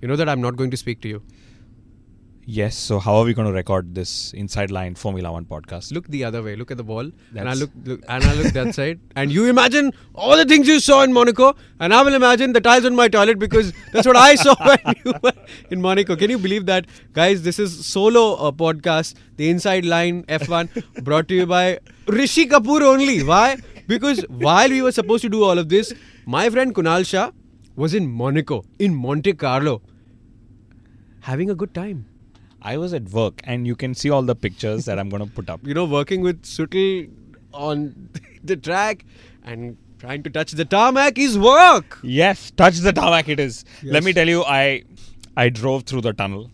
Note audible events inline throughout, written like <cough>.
You know that I'm not going to speak to you. Yes. So how are we going to record this Inside Line Formula One podcast? Look the other way. Look at the wall, and I look, look and I look that <laughs> side. And you imagine all the things you saw in Monaco, and I will imagine the tiles on my toilet because that's what I saw <laughs> when you were in Monaco. Can you believe that, guys? This is solo uh, podcast, the Inside Line F1, brought to you by Rishi Kapoor only. Why? Because while we were supposed to do all of this, my friend Kunal Shah was in Monaco, in Monte Carlo, having a good time. I was at work, and you can see all the pictures that I'm going to put up. <laughs> you know, working with Sutil on <laughs> the track and trying to touch the tarmac is work. Yes, touch the tarmac. It is. Let me tell you, I I drove through the tunnel.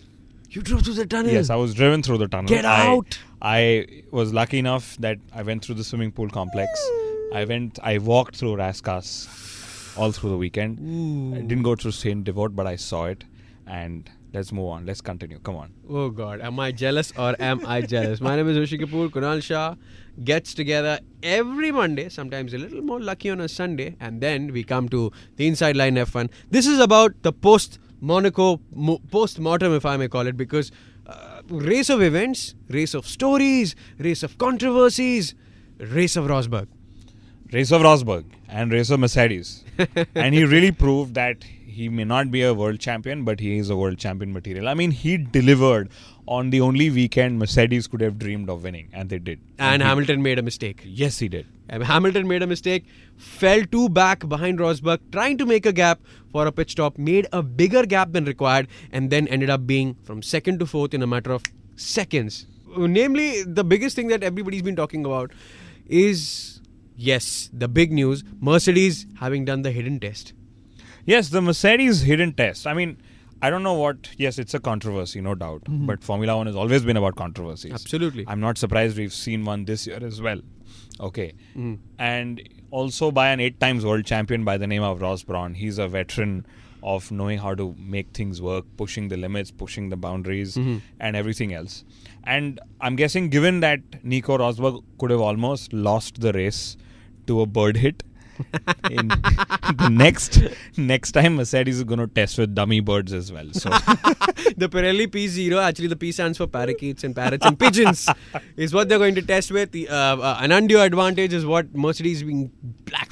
You drove through the tunnel. Yes, I was driven through the tunnel. Get I- out. I, was lucky enough that I went through the swimming pool complex. I went. I walked through Rascasse all through the weekend. I didn't go through Saint Devote, but I saw it. And let's move on. Let's continue. Come on. Oh God, am I jealous or am I jealous? My name is Rishi Kapoor. Kunal Shah gets together every Monday, sometimes a little more lucky on a Sunday, and then we come to the Inside Line F1. This is about the post Monaco mo- post mortem, if I may call it, because uh, race of events, race of stories, race of controversies, race of Rosberg. Race of Rosberg and Race of Mercedes. <laughs> and he really proved that he may not be a world champion, but he is a world champion material. I mean, he delivered on the only weekend Mercedes could have dreamed of winning, and they did. And he- Hamilton made a mistake. Yes, he did. And Hamilton made a mistake, fell two back behind Rosberg, trying to make a gap for a pit stop, made a bigger gap than required, and then ended up being from second to fourth in a matter of seconds. Uh, namely, the biggest thing that everybody's been talking about is yes, the big news Mercedes having done the hidden test. Yes, the Mercedes hidden test. I mean, I don't know what. Yes, it's a controversy, no doubt. Mm-hmm. But Formula One has always been about controversies. Absolutely. I'm not surprised we've seen one this year as well. Okay. Mm. And also by an eight times world champion by the name of Ross Brawn. He's a veteran of knowing how to make things work, pushing the limits, pushing the boundaries, and everything else. And I'm guessing, given that Nico Rosberg could have almost lost the race to a bird hit. <laughs> in the next next time Mercedes is going to test with dummy birds as well. So <laughs> the Pirelli P0, actually the P stands for parakeets and parrots and pigeons, is what they're going to test with. The, uh, uh, an undue advantage is what Mercedes being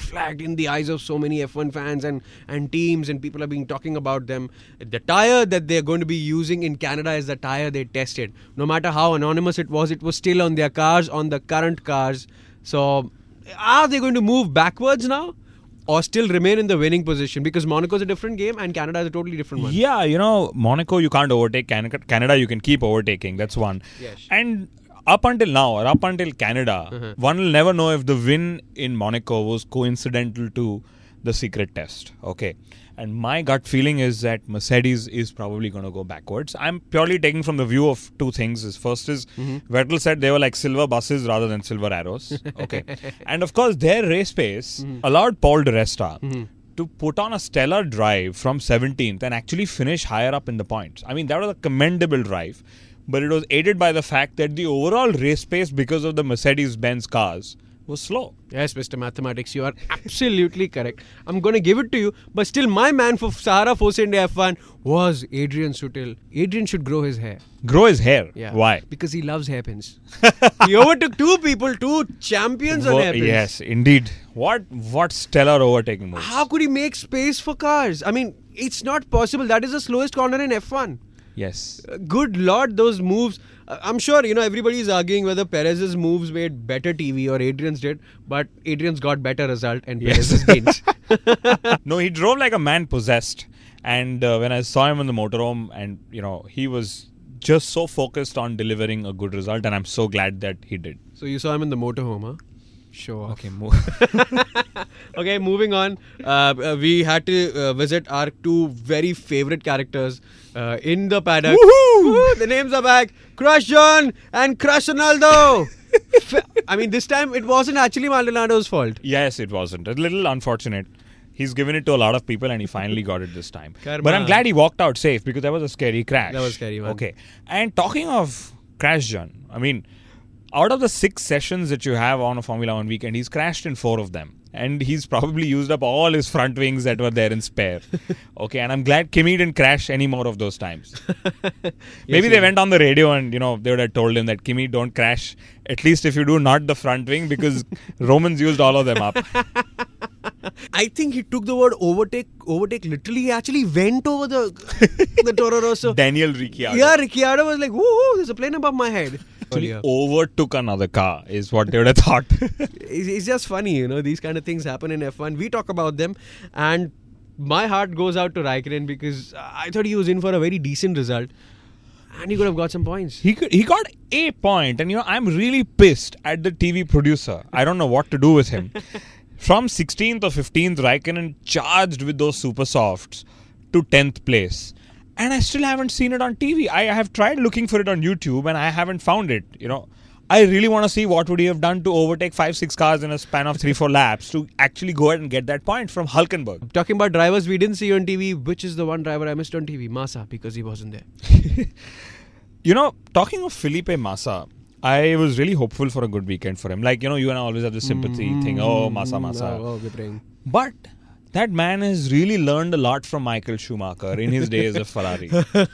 flagged in the eyes of so many F1 fans and, and teams, and people are being talking about them. The tire that they're going to be using in Canada is the tire they tested. No matter how anonymous it was, it was still on their cars, on the current cars. So, are they going to move backwards now? Or still remain in the winning position because Monaco is a different game and Canada is a totally different one. Yeah, you know, Monaco you can't overtake. Canada, Canada you can keep overtaking. That's one. Yes. And up until now, or up until Canada, Uh-huh. one will never know if the win in Monaco was coincidental to the secret test. Okay. And my gut feeling is that Mercedes is probably going to go backwards. I'm purely taking from the view of two things. Is first is Mm-hmm. Vettel said they were like silver buses rather than silver arrows. <laughs> Okay. and of course, their race pace Mm-hmm. allowed Paul di Resta to put on a stellar drive from 17th and actually finish higher up in the points. I mean, that was a commendable drive, but it was aided by the fact that the overall race pace because of the Mercedes Benz cars was slow. Yes, Mr. Mathematics, you are absolutely correct. I'm going to give it to you, but still, my man for Sahara Force India F1 was Adrian Sutil. Adrian should grow his hair. Grow his hair. Yeah. Why? Because he loves hairpins. <laughs> he overtook two people, two champions on hairpins. yes, indeed. What what stellar overtaking moves. How could he make space for cars? I mean, it's not possible. That is the slowest corner in F1. Yes. Good lord, those moves. Uh, I'm sure, you know, everybody is arguing whether Perez's moves made better TV or Adrian's did, but Adrian's got better result and Yes. Perez's didn't. <laughs> no, he drove like a man possessed. And uh, when I saw him in the motorhome, and you know, he was just so focused on delivering a good result, and I'm so glad that he did. So you saw him in the motorhome, huh? Show off. Okay, mo- <laughs> Okay, moving on. Uh, uh, we had to uh, visit our two very favorite characters uh, in the paddock. Woo! The names are back. Crush John and Crush Ronaldo. <laughs> I mean, this time it wasn't actually Maldonado's fault. yes, it wasn't. A little unfortunate. He's given it to a lot of people and he finally got it this time. Karma. But I'm glad he walked out safe because that was a scary crash. That was scary, man. Okay. And talking of crash, John, I mean, out of the six sessions that you have on a Formula One weekend, he's crashed in four of them. And he's probably used up all his front wings that were there in spare. <laughs> okay, and I'm glad Kimi didn't crash any more of those times. <laughs> Maybe they did. went on the radio and you know they would have told him that Kimi don't crash. At least if you do not the front wing because <laughs> Romain's used all of them up. I think he took the word overtake. Overtake literally. He actually went over the the Toro Rosso. Daniel Ricciardo Yeah, Ricciardo was like, "Woo, woo, there's a plane above my head." Actually Earlier. overtook another car is what they would have thought. <laughs> it's, it's just funny, you know, these kind of things happen in F1. We talk about them, and my heart goes out to Raikkonen because I thought he was in for a very decent result, and he could have got some points. he could, he got a point and you know I'm really pissed at the TV producer. I don't know what to do with him. <laughs> From 16th or 15th Raikkonen charged with those super softs to 10th place. And I still haven't seen it on TV. I have tried looking for it on YouTube and I haven't found it, you know. I really want to see what would he have done to overtake 5 6 cars in a span of 3 4 laps to actually go ahead and get that point from Hulkenberg. Talking about drivers we didn't see on TV, which is the one driver I missed on TV? Massa, because he wasn't there. <laughs> You know, talking of Felipe Massa, I was really hopeful for a good weekend for him. Like, you know, you and I always have this sympathy thing. Oh, Massa, Massa. Mm, oh, oh, praying. But that man has really learned a lot from Michael Schumacher in his days of Ferrari. <laughs> and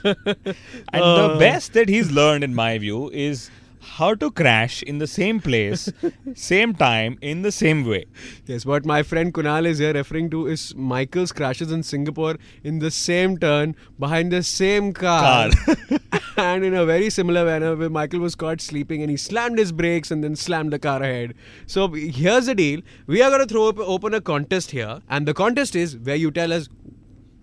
the uh. best that he's learned, in my view, is how to crash in the same place, <laughs> same time, in the same way. Yes, what my friend Kunal is here referring to is Michael's crashes in Singapore in the same turn behind the same car. <laughs> and in a very similar manner, where Michael was caught sleeping and he slammed his brakes and then slammed the car ahead. So here's the deal we are going to throw up, open a contest here, and the contest is where you tell us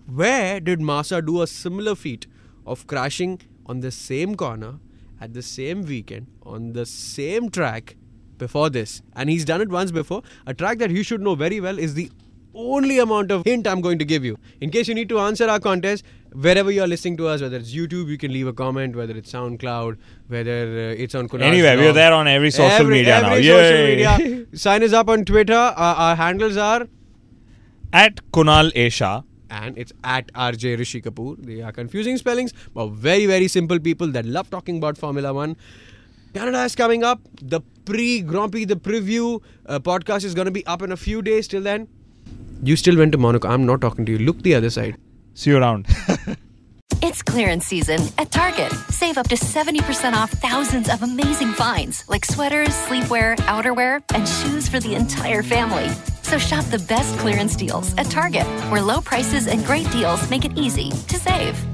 where did Massa do a similar feat of crashing on the same corner at the same weekend on the same track before this? And he's done it once before. A track that you should know very well is the only amount of hint I'm going to give you. In case you need to answer our contest, wherever you're listening to us, whether it's YouTube, you can leave a comment, whether it's SoundCloud, whether uh, it's on Kunal's Anyway, we're there on every social Every- media now. every social Yay. media. <laughs> Sign us up on Twitter. Our, our handles are At Kunal Esha. And it's at RJ Rishi Kapoor. They are confusing spellings, but very, very simple people that love talking about Formula One. Canada is coming up. The pre Grumpy, the preview uh, podcast is going to be up in a few days. Till then, you still went to Monaco. I'm not talking to you. Look the other side. See you around. <laughs> It's clearance season at Target. Save up to 70% off thousands of amazing finds like sweaters, sleepwear, outerwear, and shoes for the entire family. So shop the best clearance deals at Target, where low prices and great deals make it easy to save.